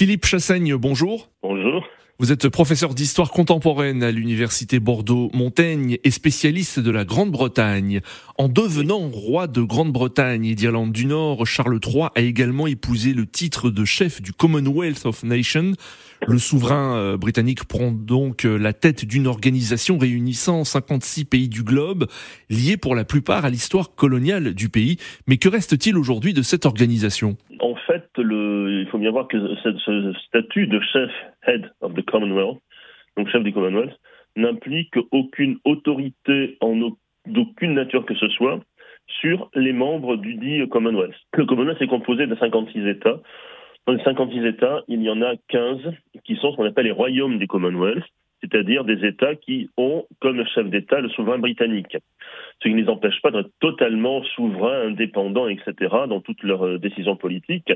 Philippe Chassaigne, bonjour. Bonjour. Vous êtes professeur d'histoire contemporaine à l'université Bordeaux-Montaigne et spécialiste de la Grande-Bretagne. En devenant roi de Grande-Bretagne et d'Irlande du Nord, Charles III a également épousé le titre de chef du Commonwealth of Nations. Le souverain euh, britannique prend donc euh, la tête d'une organisation réunissant 56 pays du globe, liés pour la plupart à l'histoire coloniale du pays. Mais que reste-t-il aujourd'hui de cette organisation? En fait, le, il faut bien voir que ce, statut de chef, head of the Commonwealth, donc chef du Commonwealth, n'implique aucune autorité d'aucune nature que ce soit sur les membres du dit Commonwealth. Le Commonwealth est composé de 56 États dans les 56 États, il y en a 15 qui sont ce qu'on appelle les royaumes du Commonwealth, c'est-à-dire des États qui ont comme chef d'État le souverain britannique. Ce qui ne les empêche pas d'être totalement souverains, indépendants, etc., dans toutes leurs euh, décisions politiques,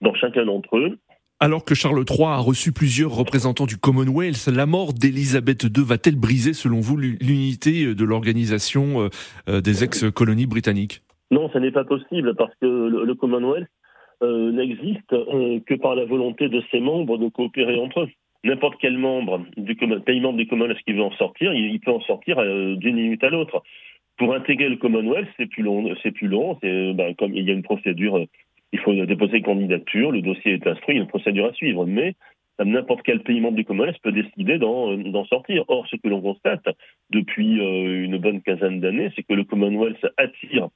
dans chacun d'entre eux. Alors que Charles III a reçu plusieurs représentants du Commonwealth, la mort d'Élisabeth II va-t-elle briser, selon vous, l'unité de l'organisation euh, euh, des ex-colonies britanniques? Non, ce n'est pas possible parce que le Commonwealth euh, n'existe euh, que par la volonté de ses membres de coopérer entre eux. N'importe quel membre du pays membre du Commonwealth qui veut en sortir, il, peut en sortir euh, d'une minute à l'autre. Pour intégrer le Commonwealth, c'est plus long. C'est plus long. Ben, comme il y a une procédure, il faut déposer une candidature, le dossier est instruit, il y a une procédure à suivre. Mais n'importe quel pays membre du Commonwealth peut décider d'en sortir. Or, ce que l'on constate depuis une bonne quinzaine d'années, c'est que le Commonwealth attire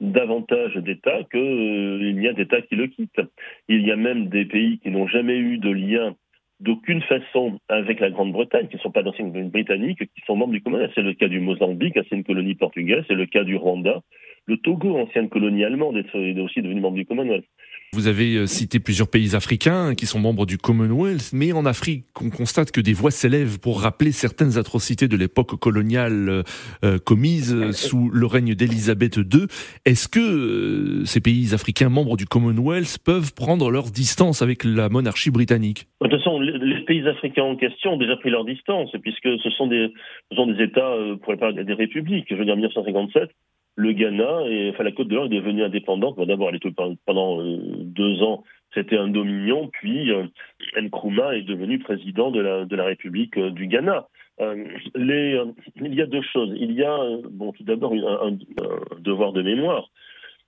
davantage d'États qu'il euh, n'y a d'États qui le quittent. Il y a même des pays qui n'ont jamais eu de lien d'aucune façon avec la Grande-Bretagne, qui ne sont pas d'anciennes britanniques, qui sont membres du Commonwealth. C'est le cas du Mozambique, ancienne colonie portugaise, c'est le cas du Rwanda. Le Togo, ancienne colonie allemande, est aussi devenu membre du Commonwealth. Vous avez euh, cité plusieurs pays africains qui sont membres du Commonwealth, mais en Afrique, on constate que des voix s'élèvent pour rappeler certaines atrocités de l'époque coloniale euh, euh, commises sous le règne d'Élisabeth II. Est-ce que ces pays africains membres du Commonwealth peuvent prendre leur distance avec la monarchie britannique? De toute façon, les pays africains en question ont déjà pris leur distance, puisque ce sont des, ce sont des États, pour pas des républiques. Je veux dire, en 1957, le Ghana, enfin la Côte de l'Or est devenue indépendante. D'abord, elle était pendant euh, deux ans, c'était un dominion, puis euh, Nkrumah est devenu président de la, République euh, du Ghana. il y a deux choses. Il y a, bon, tout d'abord, un, devoir de mémoire.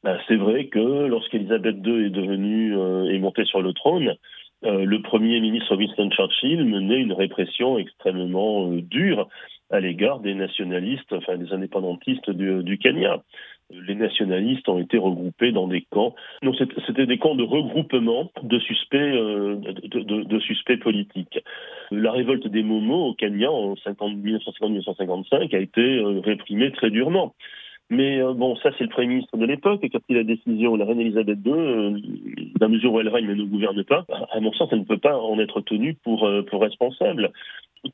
Ben, c'est vrai que lorsqu'Elisabeth II est devenue est montée sur le trône, le premier ministre Winston Churchill menait une répression extrêmement dure à l'égard des nationalistes, enfin des indépendantistes du, Kenya. Les nationalistes ont été regroupés dans des camps. Non, c'était des camps de regroupement de suspects, euh, de, suspects politiques. La révolte des Momo au Kenya en 1950-1955 a été euh, réprimée très durement. Mais euh, bon, ça c'est le Premier ministre de l'époque qui a pris la décision. La reine Elisabeth II, euh, la mesure où elle règne mais ne gouverne pas, à mon sens, elle ne peut pas en être tenue pour, pour responsable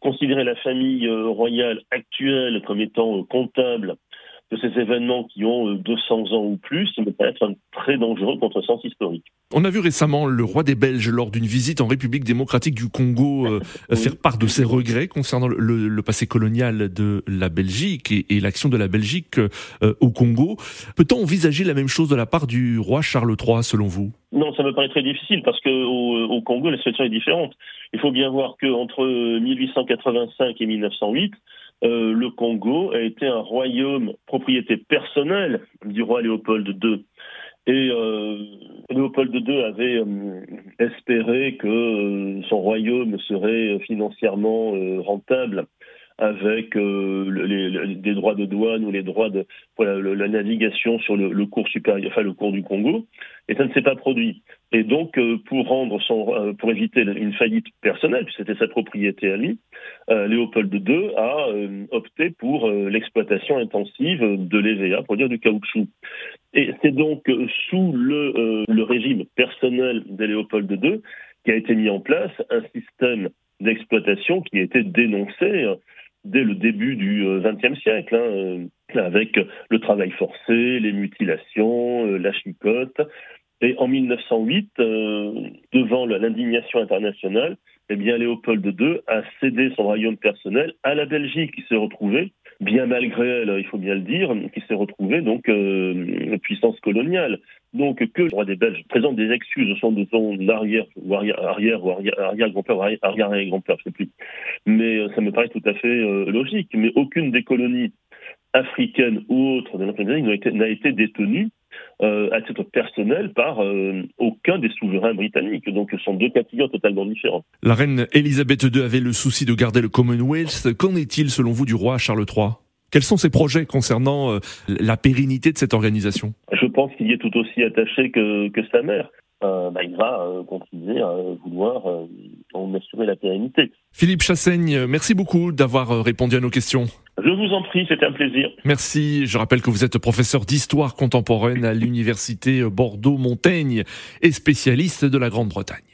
considérer la famille euh, royale actuelle comme étant euh, comptable de ces événements qui ont 200 euh, ans ou plus, ça me paraît être très dangereux contre sens historique. On a vu récemment le roi des Belges, lors d'une visite en République démocratique du Congo, faire part de ses regrets concernant le, passé colonial de la Belgique et, l'action de la Belgique au Congo. Peut-on envisager la même chose de la part du roi Charles III, selon vous? Non, ça me paraît très difficile parce que au, Congo, la situation est différente. Il faut bien voir qu'entre 1885 et 1908, euh, le Congo a été un royaume propriété personnelle du roi Léopold II. Et euh, Léopold II avait euh, espéré que son royaume serait financièrement rentable avec euh, des droits de douane ou les droits de la navigation sur le, cours supérieur, enfin le cours du Congo, et ça ne s'est pas produit. Et donc, euh, pour rendre son, euh, pour éviter une faillite personnelle, puisque c'était sa propriété à lui, Léopold II a opté pour l'exploitation intensive de l'EVA, pour dire du caoutchouc. Et c'est donc sous le, le régime personnel de Léopold II qui a été mis en place un système d'exploitation qui a été dénoncé dès le début du XXe euh, siècle, hein, euh, avec le travail forcé, les mutilations, euh, la chicote. Et en 1908, devant l'indignation internationale, eh bien Léopold II a cédé son royaume personnel à la Belgique, qui s'est retrouvée bien malgré elle, il faut bien le dire, qui s'est retrouvée donc puissance coloniale. Donc que le roi des Belges présente des excuses au son de son arrière ou arrière, arrière ou arrière, arrière grand-père, arrière, arrière grand-père, je sais plus. Mais euh, ça me paraît tout à fait euh, logique. Mais aucune des colonies africaines ou autres de l'Empire n'a été, n'a été détenue euh, à titre personnel par euh, aucun des souverains britanniques. Donc ce sont deux cas totalement différents. La reine Elisabeth II avait le souci de garder le Commonwealth. Qu'en est-il selon vous du roi Charles III quels sont ses projets concernant euh, la pérennité de cette organisation? Je pense qu'il y est tout aussi attaché que, que sa mère. Bah, il va continuer à vouloir en assurer la pérennité. Philippe Chassaigne, merci beaucoup d'avoir répondu à nos questions. Je vous en prie, c'était un plaisir. Merci. Je rappelle que vous êtes professeur d'histoire contemporaine à l'université Bordeaux-Montaigne et spécialiste de la Grande-Bretagne.